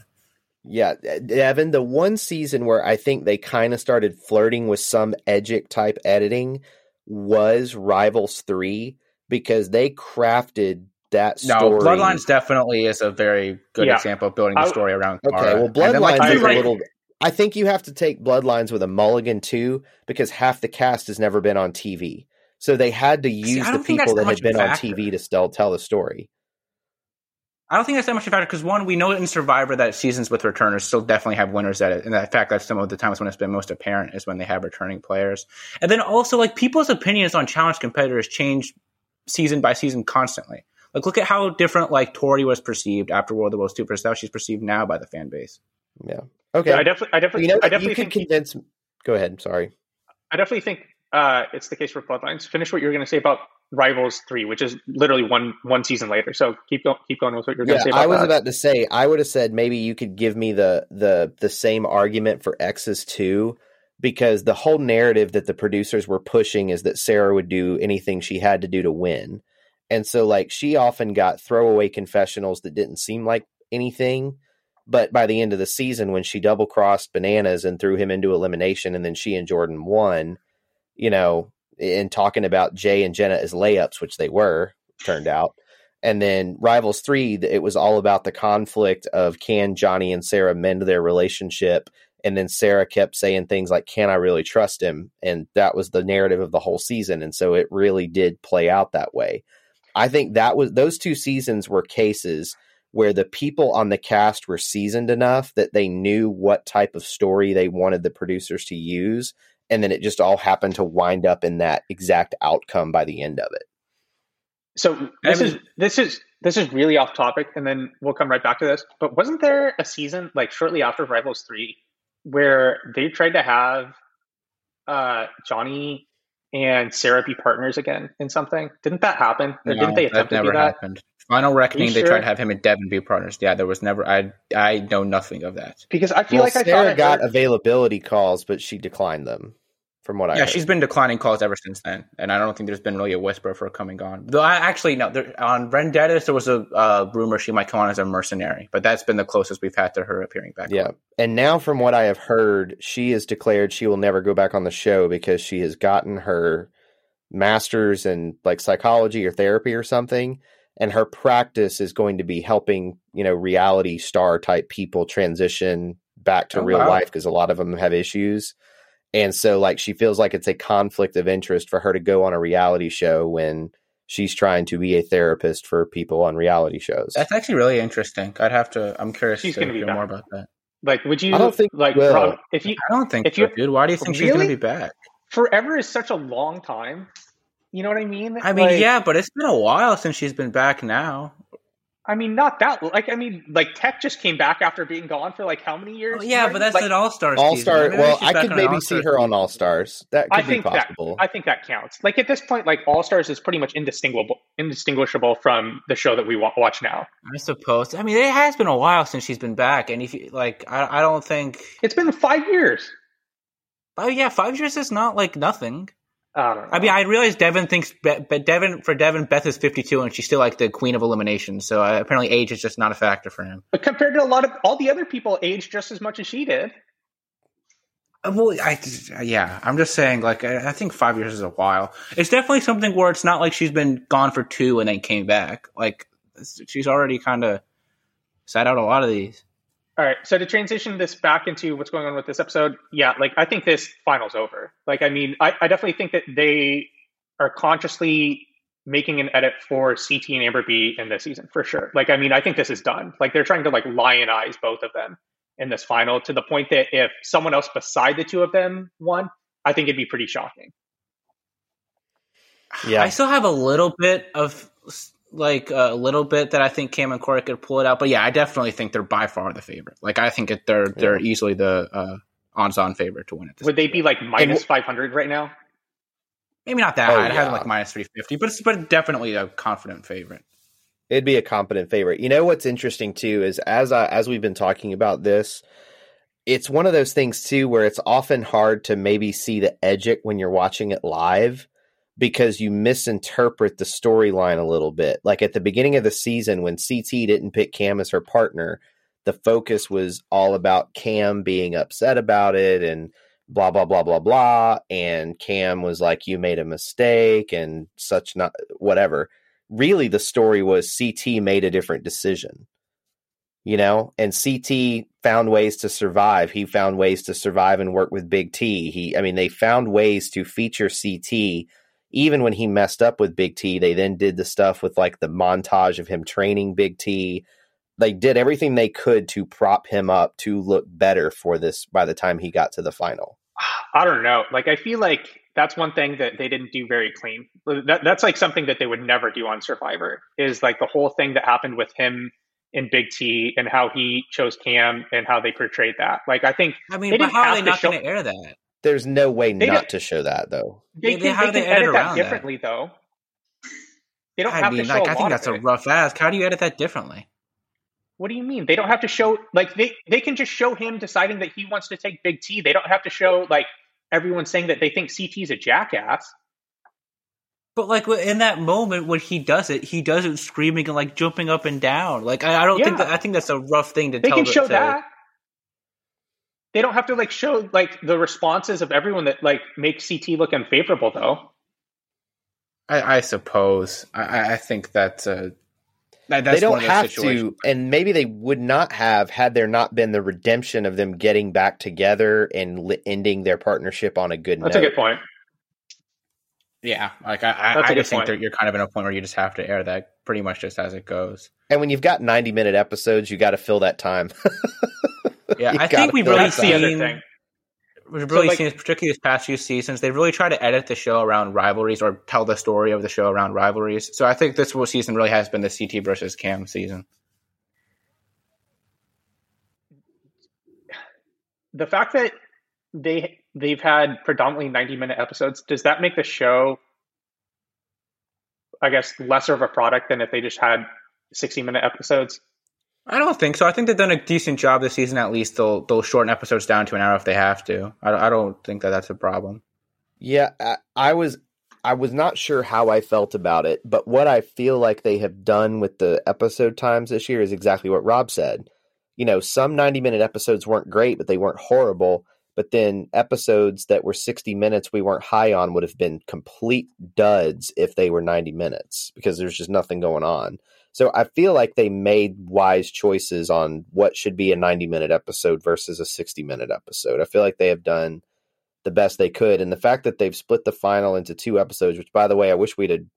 Yeah, Evan, the one season where I think they kind of started flirting with some edgic type editing was Rivals 3 because they crafted that No, story. Bloodlines definitely is a very good Yeah. example of building the story around. Okay, Cara. well, And then, like, Bloodlines is agree. a little. I think you have to take Bloodlines with a mulligan too, because half the cast has never been on TV. So they had to use I the people that had been much on. TV to still tell the story. I don't think that's that much of a factor because one, we know in Survivor that seasons with returners still definitely have winner's edit, and the fact that some of the times when it's been most apparent is when they have returning players, and then also like people's opinions on challenge competitors change season by season constantly. Like look at how different like Tori was perceived after World of Worlds two versus how she's perceived now by the fan base. Yeah. Okay. Yeah, I definitely, I definitely, you know, I definitely you think, convince. Go ahead. Sorry. I definitely think uh, it's the case for Bloodlines. Finish what you were going to say about Rivals three, which is literally one one season later. So keep going, keep going with what you're going to say about I was that. about to say. I would have said maybe you could give me the the the same argument for Exes two because the whole narrative that the producers were pushing is that Sarah would do anything she had to do to win. And so like she often got throwaway confessionals that didn't seem like anything. But by the end of the season, when she double crossed bananas and threw him into elimination, and then she and Jordan won, you know, in talking about Jay and Jenna as layups, which they were, turned out. And then Rivals 3, it was all about the conflict of can Johnny and Sarah mend their relationship? And then Sarah kept saying things like, Can I really trust him? And that was the narrative of the whole season. And so it really did play out that way. I think that was those two seasons were cases where the people on the cast were seasoned enough that they knew what type of story they wanted the producers to use. And then it just all happened to wind up in that exact outcome by the end of it. So this I is this is this is really off topic, and then we'll come right back to this. But wasn't there a season like shortly after Rivals three where they tried to have uh, Johnny and Sarah be partners again in something? Didn't that happen? Or No, didn't they that attempt to do that? happened. Final Reckoning, they sure? tried to have him and Devin be partners. Yeah, there was never. I I know nothing of that. Because I feel Well, like I Sarah thought I got heard- availability calls, but she declined them. From what I Yeah, heard. she's been declining calls ever since then, and I don't think there's been really a whisper of her coming on. Though I actually no, there, on Vendettas there was a uh, rumor she might come on as a mercenary, but that's been the closest we've had to her appearing back. Yeah. And now, from what I have heard, she has declared she will never go back on the show because she has gotten her master's in like psychology or therapy or something. And her practice is going to be helping, you know, reality star type people transition back to Oh, real wow. life because a lot of them have issues. And so, like, she feels like it's a conflict of interest for her to go on a reality show when she's trying to be a therapist for people on reality shows. That's actually really interesting. I'd have to. I'm curious She's to gonna hear back. more about that. like would you I don't think like will. If you I don't think If so, you- dude. Why do you think she's going to be back? forever is such a long time. You know what I mean? I mean, Like, yeah, but it's been a while since she's been back now. I mean, not that. Like, I mean, like Teck just came back after being gone for like how many years? Oh, yeah, but that's like, an All Stars. All Star. Well, I could maybe see her on All Stars. That could I be think that possible. I think that counts. Like at this point, like All Stars is pretty much indistinguishable, indistinguishable from the show that we wa- watch now. I suppose. I mean, it has been a while since she's been back, and if you like, I, I don't think. It's been five years. Oh yeah, five years is not like nothing. I don't know. I mean, I realize Devin thinks, Be- but Devin for Devin, Beth is fifty two, and she's still like the queen of elimination. So uh, apparently, age is just not a factor for him. but compared to a lot of all the other people, aged just as much as she did. Uh, Well, I yeah, I'm just saying. Like, I, I think five years is a while. It's definitely something where it's not like she's been gone for two and then came back. Like, she's already kind of sat out a lot of these. All right, so to transition this back into what's going on with this episode, yeah, like I think this final's over. Like, I mean, I, I definitely think that they are consciously making an edit for CT and Amber B in this season for sure. Like, I mean, I think this is done. Like, they're trying to like lionize both of them in this final to the point that if someone else beside the two of them won, I think it'd be pretty shocking. Yeah. I still have a little bit of like a little bit that I think Cam and Corey could pull it out, but yeah, I definitely think they're by far the favorite. Like, I think it, they're they're easily the uh, odds-on favorite to win it. this Would they be like minus 500 right now? Maybe not that Oh, high. I'd have them like minus three fifty, but it's but definitely a confident favorite. It'd be a competent favorite. You know what's interesting too is as I, as we've been talking about this, it's one of those things too where it's often hard to maybe see the Edgic when you're watching it live because you misinterpret the storyline a little bit. Like at the beginning of the season when CT didn't pick Cam as her partner, the focus was all about Cam being upset about it and blah blah blah blah blah and Cam was like you made a mistake and such not whatever really the story was CT made a different decision. You know, and CT found ways to survive. He found ways to survive and work with Big T. He I mean they found ways to feature CT even when he messed up with Big T. They then did the stuff with like the montage of him training Big T. they did everything they could to prop him up to look better for this by the time he got to the final. I don't know. Like I feel like that's one thing that they didn't do very clean. That, that's like something that they would never do on Survivor. Is like the whole thing that happened with him in Big T and how he chose Cam and how they portrayed that. Like I think I mean, but how are they not show- going to air that? There's no way they not to show that though. They can, how they, they edit, edit that differently that? though. They don't I have mean, to show. Like, I think that's a rough ask. How do you edit that differently? What do you mean? They don't have to show like they they can just show him deciding that he wants to take Big T. They don't have to show like everyone saying that they think CT's a jackass. But like in that moment when he does it, he does it screaming and like jumping up and down. Like I, I don't yeah. think that I think that's a rough thing to they tell. They can show to, that. They don't have to like show like the responses of everyone that like make CT look unfavorable though. I, I suppose. I, I think uh, that's a that, they don't have to, and maybe they would not have had there not been the redemption of them getting back together and li- ending their partnership on a good note. That's note. a good point. Yeah, like I, I, I just think that you're kind of in a point where you just have to air that pretty much just as it goes. And when you've got 90 minute episodes, you got to fill that time. yeah, I think we've really seen we've really so, like, seen, particularly this past few seasons, they really try to edit the show around rivalries or tell the story of the show around rivalries. So I think this season really has been the CT versus Cam season. The fact that they they've had predominantly 90 minute episodes, does that make the show I guess lesser of a product than if they just had 60 minute episodes? I don't think so. I think they've done a decent job this season. At least they'll they'll shorten episodes down to an hour if they have to. I, I don't think that that's a problem. Yeah, I, I was I was not sure how I felt about it, but what I feel like they have done with the episode times this year is exactly what Rob said. You know, some 90 minute episodes weren't great, but they weren't horrible. But then episodes that were 60 minutes we weren't high on would have been complete duds if they were 90 minutes because there's just nothing going on. So I feel like they made wise choices on what should be a 90 minute episode versus a 60 minute episode. I feel like they have done the best they could. And the fact that they've split the final into two episodes, which by the way, I wish we'd had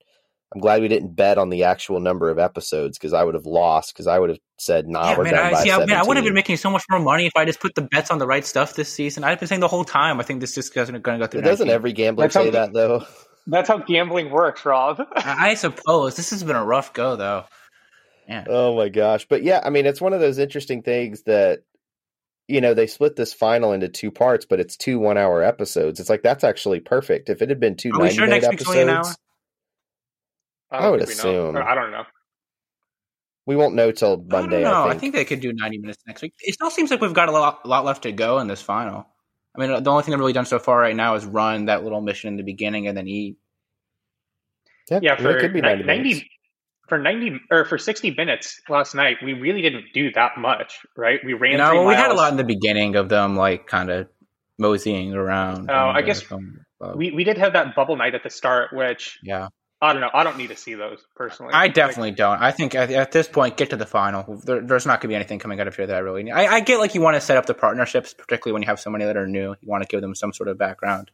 I'm glad we didn't bet on the actual number of episodes because I would have lost because I would have said, "Nah, yeah, we're man, done I, by yeah, man, I would have been making so much more money if I just put the bets on the right stuff this season. I've been saying the whole time. I think this just isn't going to go through. Doesn't every gambler that's say how, that though? That's how gambling works, Rob. I suppose this has been a rough go though. Yeah. Oh my gosh. But yeah, I mean, it's one of those interesting things that, you know, they split this final into two parts, but it's two one hour episodes. It's like, that's actually perfect. If it had been two Are 90 sure minute episodes, I, I would assume. I don't know. We won't know till Monday. No, I, I, think they could do 90 minutes next week. It still seems like we've got a lot, lot left to go in this final. I mean, the only thing they've really done so far right now is run that little mission in the beginning and then eat. Yeah, yeah for it could be 90, 90 for 90 or for 60 minutes last night, we really didn't do that much, right? We ran. No, well, we had a lot in the beginning of them, like kind of moseying around. Oh, I guess we, we did have that bubble night at the start, which yeah, I don't know. I don't need to see those personally. I definitely like, don't. I think at, at, this point, get to the final. There, there's not going to be anything coming out of here that I really need. I, I get like you want to set up the partnerships, particularly when you have so many that are new. You want to give them some sort of background.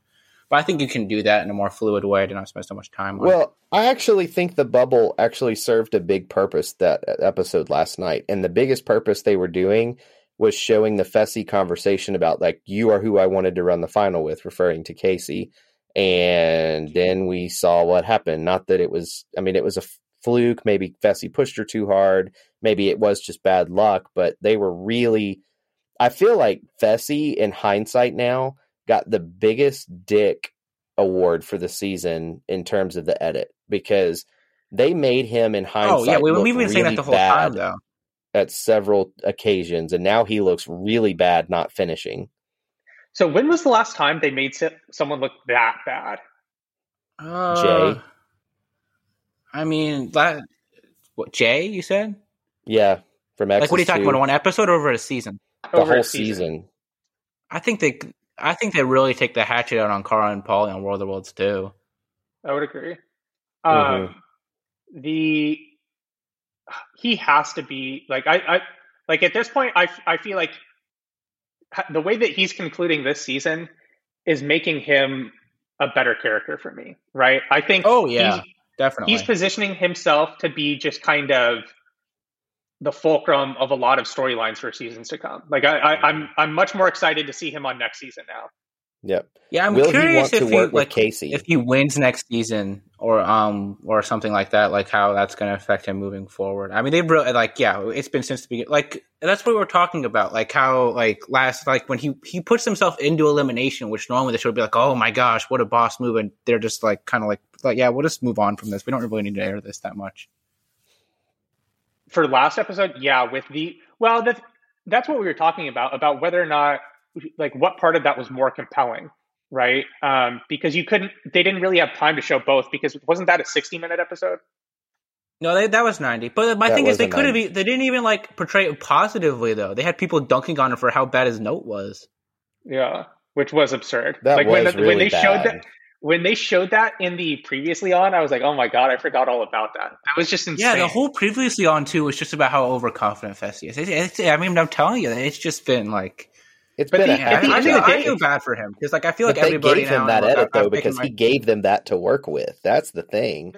But I think you can do that in a more fluid way to not spend so much time on well, it. I actually think the bubble actually served a big purpose that episode last night. And the biggest purpose they were doing was showing the Fessy conversation about like you are who I wanted to run the final with, referring to Kaycee. And then we saw what happened. Not that it was I mean, it was a fluke. Maybe Fessy pushed her too hard. Maybe it was just bad luck, but they were really I feel like Fessy in hindsight now got the biggest dick award for the season in terms of the edit because they made him in hindsight. Oh yeah, we, have been really saying that the whole time though. At several occasions, and now he looks really bad not finishing. So when was the last time they made someone look that bad? Uh, Jay. I mean that. What Jay? You said? Yeah, from Exodus like what are you talking 2. about? One episode or over a season? The over whole season. season. I think they I think they really take the hatchet out on Cara and Paulie on War of the Worlds too. I would agree. Mm-hmm. Um, the he has to be like I, I like at this point I I feel like the way that he's concluding this season is making him a better character for me, right? I think Oh yeah. Definitely. He's positioning himself to be just kind of the fulcrum of a lot of storylines for seasons to come. Like I, I, I'm I'm much more excited to see him on next season now. Yep. Yeah, I'm Will curious want if to he work with like Kaycee? if he wins next season or um or something like that, like how that's going to affect him moving forward. I mean, they've really like yeah, it's been since the beginning. Like that's what we're talking about. Like how like last like when he he puts himself into elimination, which normally the show would be like, oh my gosh, what a boss move, and they're just like kind of like like yeah, we'll just move on from this. We don't really need to air this that much. For last episode, yeah, with the well, that's that's what we were talking about about whether or not like what part of that was more compelling, right? Um, because you couldn't, they didn't really have time to show both because wasn't that a 60 minute episode? No, they, that was ninety. But my That thing is, they could have. 90. They didn't even like portray it positively though. They had people dunking on him for how bad his note was. Yeah, which was absurd. That like when was when really they showed that when they showed that in the previously on, I was like, oh my god, I forgot all about that. That was just insane. Yeah, the whole previously on too was just about how overconfident Fessy is. It's, it's, I mean, I'm telling you, it's just been like. It's But been the- a Yeah, the I, I end feel, of the I feel bad for him because, like, I feel like they everybody gave him now that like, edit I've though taken because my- he gave them that to work with. That's the thing.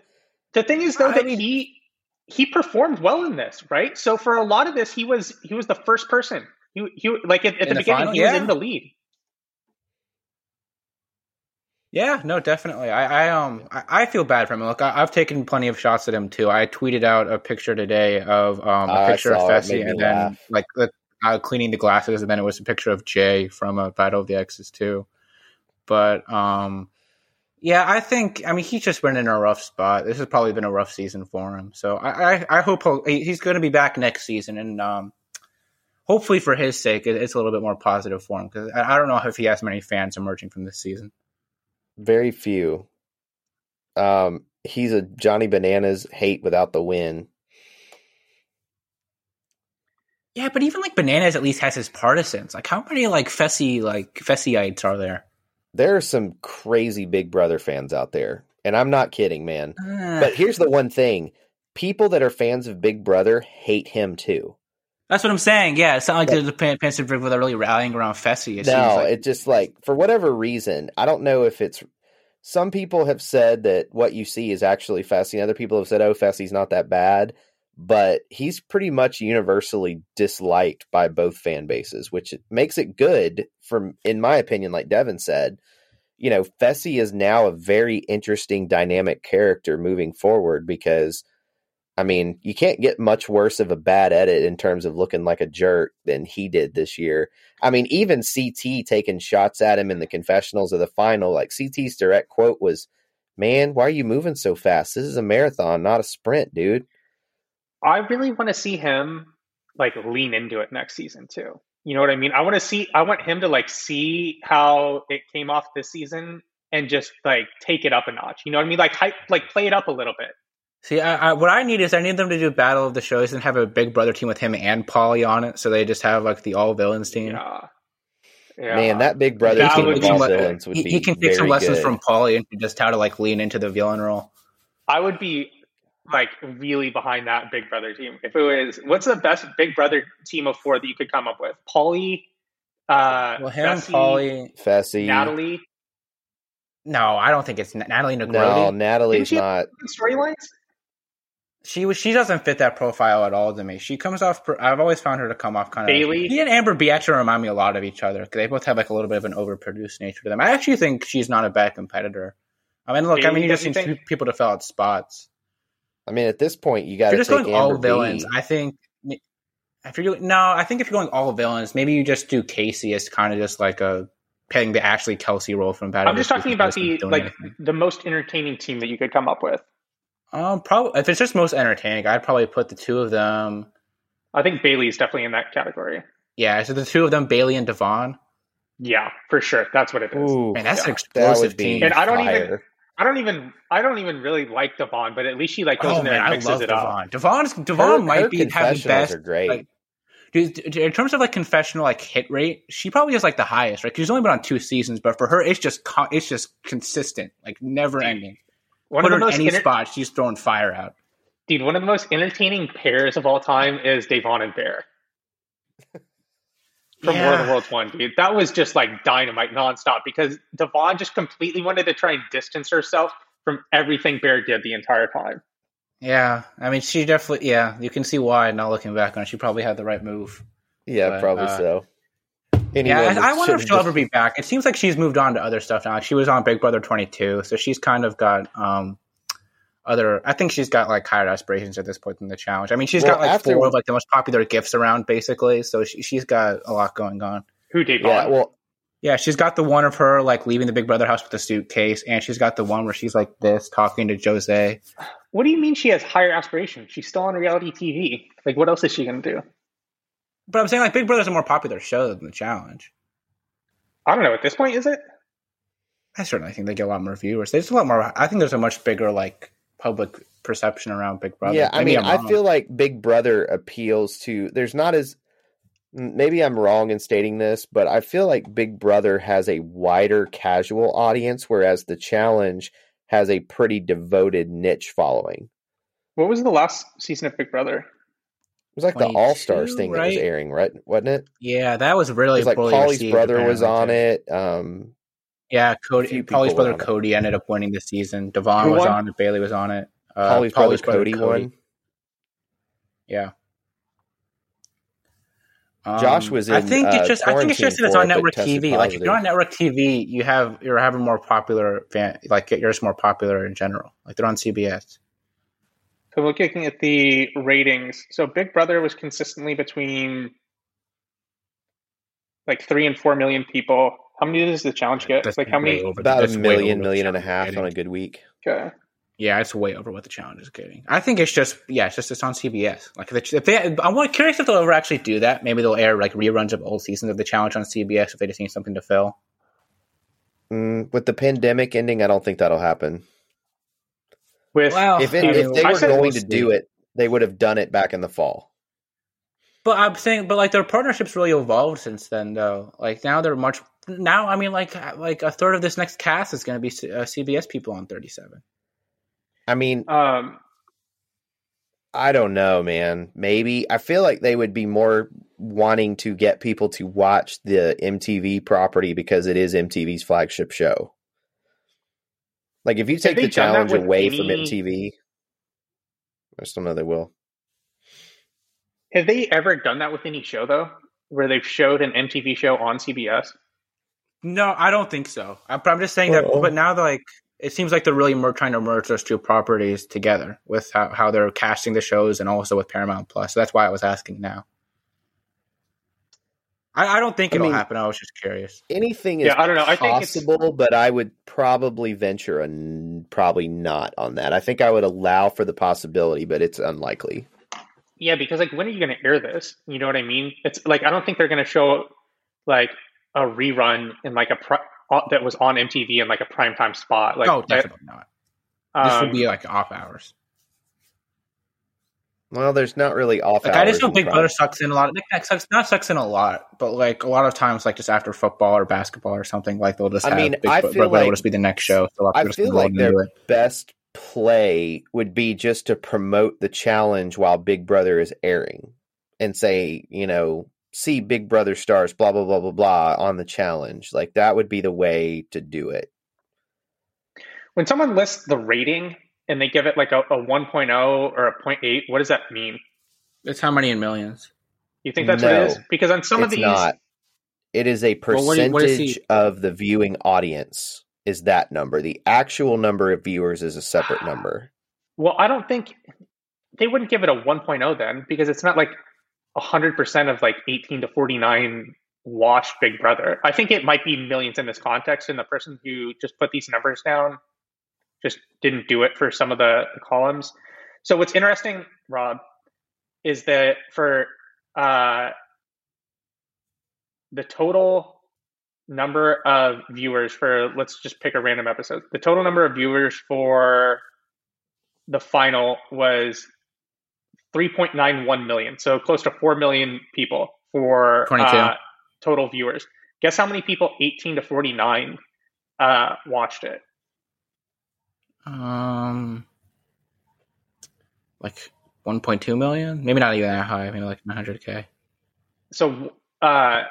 the thing is though I that mean- he he performed well in this, right? So for a lot of this, he was he was the first person. He he like at, at the the beginning, final? he was in the lead. Yeah, no, definitely. I, I um, I, I feel bad for him. Look, I, I've taken plenty of shots at him too. I tweeted out a picture today of um, a I picture of Fessy, and then laugh. like uh, cleaning the glasses, and then it was a picture of Jay from a Battle of the Exes too. But um, yeah, I think I mean he's just been in a rough spot. This has probably been a rough season for him. So I, I, I hope he's going to be back next season, and um, hopefully for his sake, it's a little bit more positive for him because I, I don't know if he has many fans emerging from this season. Very few. Um, he's a Johnny Bananas hate without the win. Yeah, but even like Bananas at least has his partisans. Like how many like Fessy like Fessyites are there? There are some crazy Big Brother fans out there, and I'm not kidding, man. Uh, But here's the one thing: people that are fans of Big Brother hate him too. That's what I'm saying. Yeah, it's not like But- there's a pan- Panzer Brig with really rallying around Fessy. It no, like it just like for whatever reason, I don't know if it's. Some people have said that what you see is actually Fessy. and Other people have said, "Oh, Fessy's not that bad," but he's pretty much universally disliked by both fan bases, which makes it good. From in my opinion, like Devin said, you know, Fessy is now a very interesting, dynamic character moving forward because. I mean, you can't get much worse of a bad edit in terms of looking like a jerk than he did this year. I mean, even CT taking shots at him in the confessionals of the final, like CT's direct quote was, Man, why are you moving so fast? This is a marathon, not a sprint, dude. I really want to see him like lean into it next season too. You know what I mean? I want to see. I want him to like see how it came off this season and just like take it up a notch. You know what I mean? Like hype, like play it up a little bit. See, I, I, what I need is I need them to do Battle of the Shows and have a Big Brother team with him and Paulie on it, so they just have like the all villains team. Yeah. Yeah. Man, that big brother That team would of be all villains would he, be he can take some lessons good. from Paulie and just how to like lean into the villain role. I would be like really behind that Big Brother team. If it was, what's the best Big Brother team of four that you could come up with? Paulie, uh, Well, him, Fessy, Paulie. Fessy. Natalie. No, I don't think it's Natalie No, Natalie's Didn't not. Storylines. She was. She doesn't fit that profile at all to me. She comes off. I've always found her to come off kind of. Bayleigh? He and Amber B actually remind me a lot of each other. They both have like a little bit of an overproduced nature to them. I actually think she's not a bad competitor. I mean, look. I mean, you just don't need you think? people to fill out spots. I mean, at this point, you got to you're take just going all Amber B. villains, I think. If you're doing no, I think if you're going all villains, maybe you just do Kaycee as kind of just like a playing the Ashley Kelsey role from Battle. I'm just talking about the like anything. the most entertaining team that you could come up with. Um, probably if it's just most entertaining, I'd probably put the two of them. I think Bayleigh is definitely in that category. Yeah, so the two of them, Bayleigh and Da'Vonne. Yeah, for sure. That's what it is. Ooh, Man, that's Yeah. an explosive would be team. And I don't even- I don't even I don't even really like Da'Vonne, but at least she like goes Oh in there man, and I mixes love it up. Da'Vonne. Da'Vonne's Her- Da'Vonne her might be have the best. are great. like, dude, in terms of like confessional like hit rate, she probably is like the highest, right? 'Cause she's only been on two seasons, but for her, it's just it's just consistent, like never ending. One Put of her the in most any enter- spot, she's throwing fire out. dude, one of the most entertaining pairs of all time is Da'Vonne and Bear. From Yeah. War of the Worlds one, dude. That was just like dynamite nonstop because Da'Vonne just completely wanted to try and distance herself from everything Bear did the entire time. Yeah, I mean, she definitely. Yeah, you can see why. Now looking back on it, she probably had the right move. Yeah, But, probably uh, so. Yeah, I, I wonder if she'll just- ever be back. It seems like she's moved on to other stuff now. Like she was on Big Brother 22, so she's kind of got um other. I think she's got like higher aspirations at this point than the challenge. I mean, she's Well, got like after- four of like the most popular gifts around, basically. So she, she's got a lot going on. Who did Yeah, Vaughn? well, Yeah, she's got the one of her like leaving the Big Brother house with a suitcase, and she's got the one where she's like this talking to Jose. What do you mean she has higher aspirations? She's still on reality TV. Like, what else is she going to do? But I'm saying like Big Brother's a more popular show than the challenge. I don't know. At this point, is it? I certainly think they get a lot more viewers. There's a lot more. I think there's a much bigger like public perception around Big Brother. yeah, I Maybe mean, I'm I feel like Big Brother appeals to. There's not as maybe I'm wrong in stating this, but I feel like Big Brother has a wider casual audience, whereas the challenge has a pretty devoted niche following. What was the last season of Big Brother? It was like the All Stars thing that was airing, right? Wasn't it? Yeah, that was really It was like Paulie's brother was on it. Um, Yeah, Cody. Paulie's brother on it. Cody ended up winning the season. Da'Vonne Who was won? on it. Bayleigh was on it. Uh, Paulie's, brother Cody, won. Yeah. Josh was was I think uh, it's just. I think it's just that it's on for it, but network TV. Like if you're on network TV, you have you're having more popular fan. Like you're just more popular in general. Like they're on CBS. So looking at the ratings, so Big Brother was consistently between like three and four million people. How many does the challenge get? That's like how many? over- about a that's way the a challenge half on a good week. Okay. Yeah, it's way over what the challenge is getting. I think it's just yeah, it's just it's on CBS. Like if they, if they I'm curious if they'll ever actually do that. Maybe they'll air like reruns of old seasons of the challenge on CBS if they just need something to fill. Mm, with the pandemic ending, I don't think that'll happen. With Well, If, it, if they I were going to do it, they would have done it back in the fall. But I'm saying, but like their partnerships really evolved since then, though. Like now they're much now. I mean, like like a third of this next cast is going to be C- uh, CBS people on 37. I mean, um, I don't know, man. Maybe I feel like they would be more wanting to get people to watch the MTV property because it is MTV's flagship show. Like if you take the challenge with away from any- MTV, I still know they will. have they ever done that with any show though, where they've showed an MTV show on CBS? No, I don't think so. I, but I'm just saying that. But now, like, it seems like they're really mer- trying to merge those two properties together with how, how they're casting the shows and also with Paramount Plus. So that's why I was asking now. I, I don't think I it'll mean- happen. I was just curious. Anything is Yeah, I don't know. I think it's- possible, but I would probably venture a n- probably not on that. I think I would allow for the possibility, but it's unlikely. Yeah, because like when are you going to air this? You know what I mean? It's like I don't think they're going to show like a rerun in like a pri- uh, that was on MTV in like a primetime spot. Like oh, definitely not. This um, would be like off hours. Well, there's not really off. Like I just know Big prime. Brother sucks in a lot. Like, sucks, not sucks in a lot, but like a lot of times, like just after football or basketball or something, like they'll just. I have mean, Big I feel Big Brother will just be the next show. So a lot of I just feel like into their best play would be just to promote the challenge while Big Brother is airing, and say, you know, see Big Brother stars, blah blah blah blah blah on the challenge. Like that would be the way to do it. when someone lists the rating and they give it like a, a 1.0 or a 0.8, what does that mean? It's how many in millions? You think that's what it is? Because on some of it's these, not. It is a Well, what you- what is percentage he- of the viewing audience. Is that number? The actual number of viewers is a separate number. well, I don't think they wouldn't give it a 1.0 then because it's not like 100% of like 18 to 49 watched Big Brother. I think it might be millions in this context, and the person who just put these numbers down just didn't do it for some of the, the columns. So what's interesting, Rob, is that for uh, the total number of viewers for let's just pick a random episode. The total number of viewers for the final was 3.91 million, so close to 4 million people for 22. uh, total viewers. Guess how many people 18 to 49 uh, watched it? Um, like 1.2 million? Maybe not even that high. Maybe like 900k. So uh,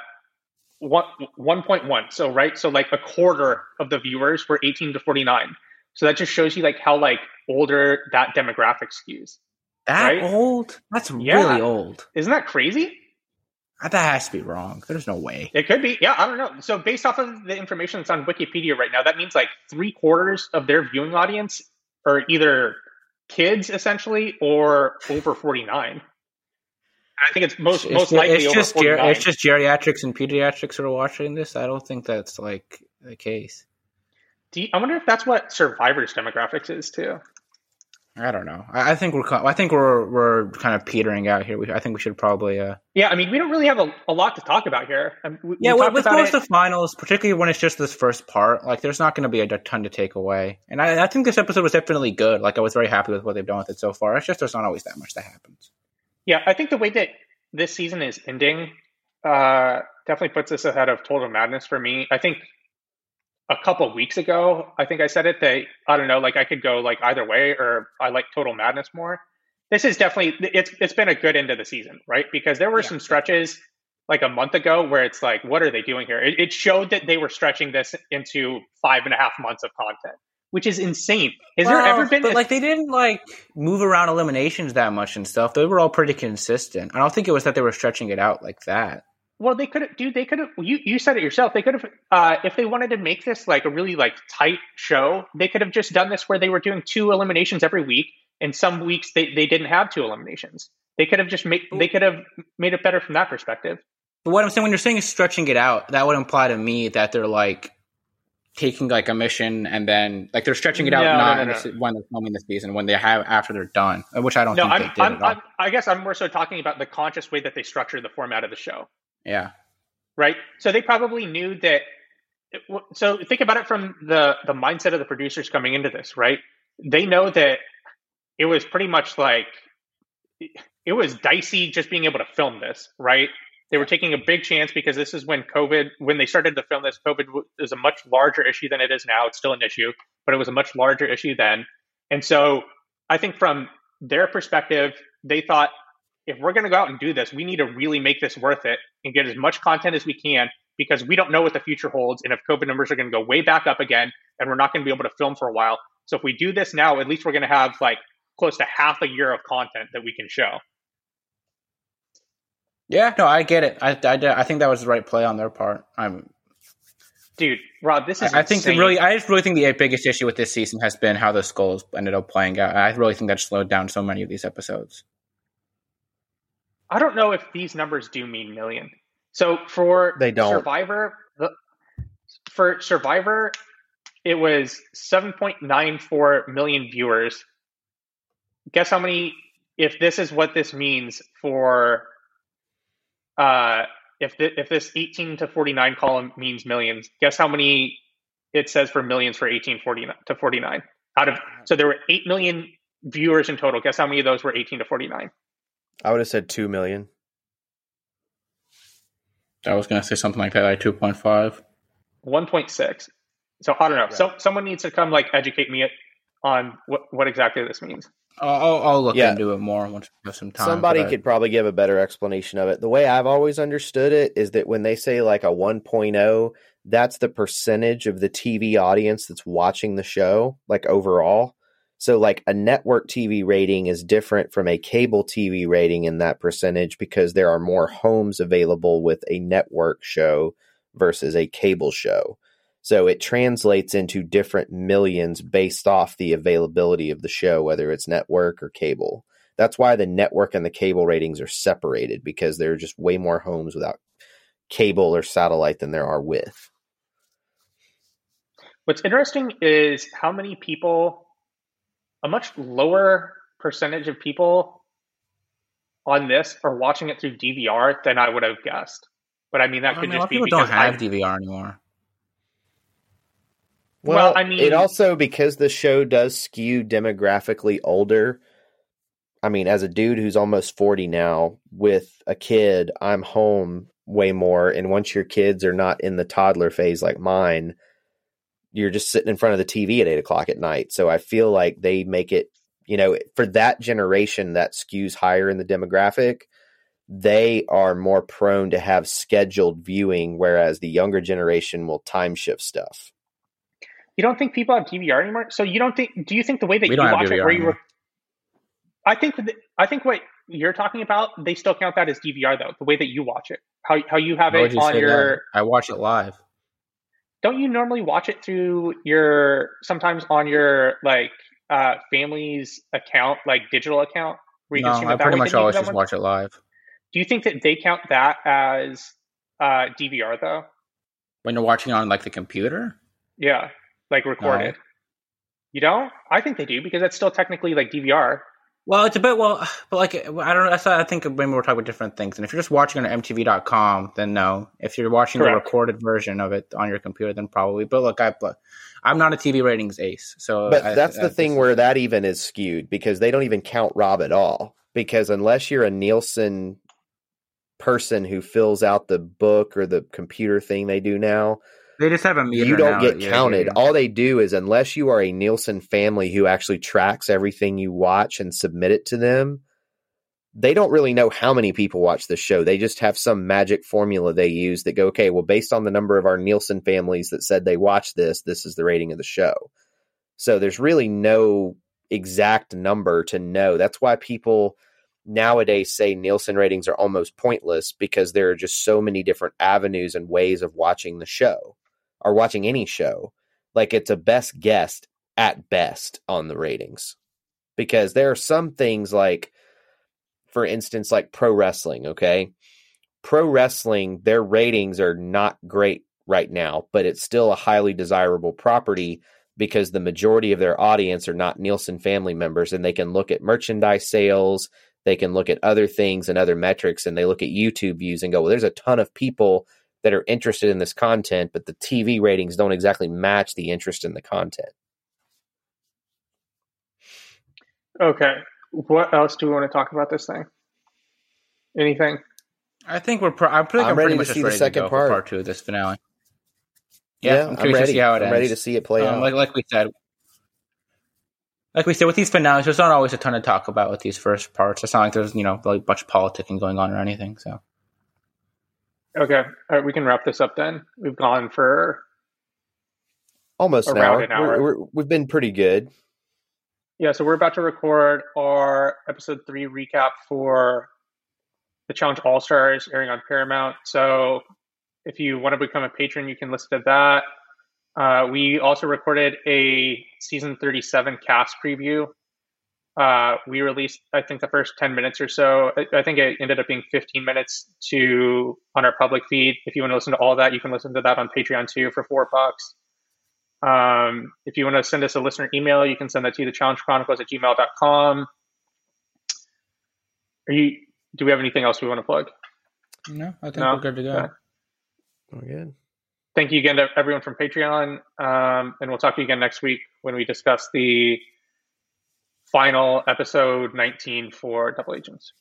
one 1.1. So right, so like a quarter of the viewers were 18 to 49. So that just shows you like how like older that demographic skews. That Right? old? That's Yeah. really old. Isn't that crazy? That has to be wrong. There's no way. It could be. Yeah, I don't know. So based off of the information that's on Wikipedia right now, that means like three quarters of their viewing audience are either kids essentially or over 49. I think it's most It's most likely it's over just ger- 49. it's just geriatrics and pediatrics who are watching this. I don't think that's like the case. Do you- I wonder if that's what Survivor's demographics is too. I don't know. I, I think we're I think we're we're kind of petering out here. We, I think we should probably uh Yeah, I mean, we don't really have a, a lot to talk about here. Um, we, yeah we with, talked with about most of the finals, particularly when it's just this first part. Like, there's not going to be a ton to take away. And I, I think this episode was definitely good. Like, I was very happy with what they've done with it so far. It's just there's not always that much that happens. Yeah, I think the way that this season is ending uh, definitely puts us ahead of Total Madness for me. I think a couple weeks ago, I think I said it that I don't know, like I could go like either way, or I like Total Madness more. This is definitely it's it's been a good end of the season, right? Because there were Yeah. some stretches like a month ago where it's like, what are they doing here? It, it showed that they were stretching this into five and a half months of content, which is insane. Has there ever been? But a- like, they didn't like move around eliminations that much and stuff. They were all pretty consistent. I don't think it was that they were stretching it out like that. Well, they could have, dude. They could have. You you said it yourself. They could have, uh, if they wanted to make this like a really like tight show, they could have just done this where they were doing two eliminations every week, and some weeks they, they didn't have two eliminations. They could have just made they could have made it better from that perspective. But what I'm saying when you're saying stretching it out, that would imply to me that they're like taking like a mission and then like they're stretching it out No, not no, no, the when they're filming the season when they have after they're done, which I don't No, think I'm, they did I'm. I'm I guess I'm more so talking about the conscious way that they structure the format of the show. Yeah, right? So they probably knew that. So think about it from the the mindset of the producers coming into this, right? They know that it was pretty much like it was dicey just being able to film this, right? They were taking a big chance because this is when COVID, when they started to film this, COVID was a much larger issue than it is now. It's still an issue, but it was a much larger issue then. And so I think from their perspective, they thought if we're going to go out and do this, we need to really make this worth it and get as much content as we can because we don't know what the future holds. And if COVID numbers are going to go way back up again and we're not going to be able to film for a while. So if we do this now, at least we're going to have like close to half a year of content that we can show. yeah. No, I get it. I, I, I think that was the right play on their part. I'm. Dude, Rob, this is I, I think the really, I just really think the biggest issue with this season has been how the skulls ended up playing out. I really think that slowed down so many of these episodes. I don't know if these numbers do mean million. So for They don't. Survivor, for Survivor, it was 7.94 million viewers. Guess how many? If this is what this means for, uh, if th- if this 18 to 49 column means millions, guess how many it says for millions for 18 49 to 49 out of so there were 8 million viewers in total. Guess how many of those were 18 to 49? I would have said two million. I was going to say something like that, like two point five. 1.6. So I don't know. Right. So someone needs to come like educate me on what, what exactly this means. I'll, I'll, I'll look Yeah. into it more once we have some time. Somebody but I- could probably give a better explanation of it. The way I've always understood it is that when they say like a 1.0, that's the percentage of the TV audience that's watching the show, like overall. So, like a network TV rating is different from a cable TV rating in that percentage because there are more homes available with a network show versus a cable show. So it translates into different millions based off the availability of the show, whether it's network or cable. That's why the network and the cable ratings are separated because there are just way more homes without cable or satellite than there are with. What's interesting is how many people, a much lower percentage of people on this are watching it through DVR than I would have guessed. But I mean, that I could mean, a lot just of be people because don't have I, DVR anymore. Well, I mean- it also because the show does skew demographically older. I mean, as a dude who's almost 40 now with a kid, I'm home way more. And once your kids are not in the toddler phase like mine, you're just sitting in front of the TV at eight o'clock at night. So I feel like they make it, you know, for that generation that skews higher in the demographic, they are more prone to have scheduled viewing, whereas the younger generation will time shift stuff. You don't think people have DVR anymore? So you don't think? Do you think the way that We you don't watch it, where you were? I think that- I think what you're talking about, they still count that as DVR though. The way that you watch it, how how you have Why it you on say your. that? I watch it live. Don't you normally watch it through your sometimes on your like uh family's account, like digital account, where you No, can stream I pretty much always just watch it live. Do you think that they count that as uh DVR though? When you're watching on like the computer, Yeah, like recorded. You don't? I think they do because that's still technically like DVR. Well, it's a bit well, but like I don't know. That's I think maybe we're talking about different things. And if you're just watching on MTV.com, then no. If you're watching the recorded version of it on your computer, then probably. But look, I, look, I'm not a TV ratings ace, so But I- that's I- the thing where that even is skewed because they don't even count Rob at all. Because unless you're a Nielsen person who fills out the book or the computer thing they do now, they just have a meter. you don't get counted. All they do is unless you are a Nielsen family who actually tracks everything you watch and submit it to them, they don't really know how many people watch the show. They just have some magic formula they use that go, okay, well, based on the number of our Nielsen families that said they watched this, this is the rating of the show. So there's really no exact number to know. That's why people nowadays say Nielsen ratings are almost pointless because there are just so many different avenues and ways of watching the show or watching any show. Like it's a best guess at best on the ratings because there are some things like, for instance, like pro wrestling, okay? Pro wrestling, their ratings are not great right now, but it's still a highly desirable property because the majority of their audience are not Nielsen family members and they can look at merchandise sales, they can look at other things and other metrics and they look at YouTube views and go, well, there's a ton of people that are interested in this content, but the TV ratings don't exactly match the interest in the content. Okay. What else do we want to talk about this thing? Anything? I think we're. Pro- I think I'm I'm, ready pretty to much just see the second part. part two of this finale. Yeah, I'm curious ready. to see how it I'm ends. ready to see it play Um, out. like like we said, like we said with these finales, there's not always a ton to talk about with these first parts. It's not like there's you know like a bunch of politicking going on or anything. So Okay. All right, we can wrap this up then. We've gone for Almost an hour. an hour. We're, we're, we've been pretty good. yeah, so we're about to record our episode three recap for the Challenge All Stars airing on Paramount. So if you want to become a patron, you can listen to that. Uh, we also recorded a season 37 cast preview. Uh, we released, I think, the first 10 minutes or so. I, I think it ended up being 15 minutes to on our public feed. If you want to listen to all that, you can listen to that on Patreon too for four bucks. Um, if you want to send us a listener email, you can send that to the challenge chronicles at gmail.com. Are you, do we have anything else we want to plug? no, I think No? we're good to go. Okay. We're good. Thank you again to everyone from Patreon. Um, and we'll talk to you again next week when we discuss the final episode 19 for Double Agents.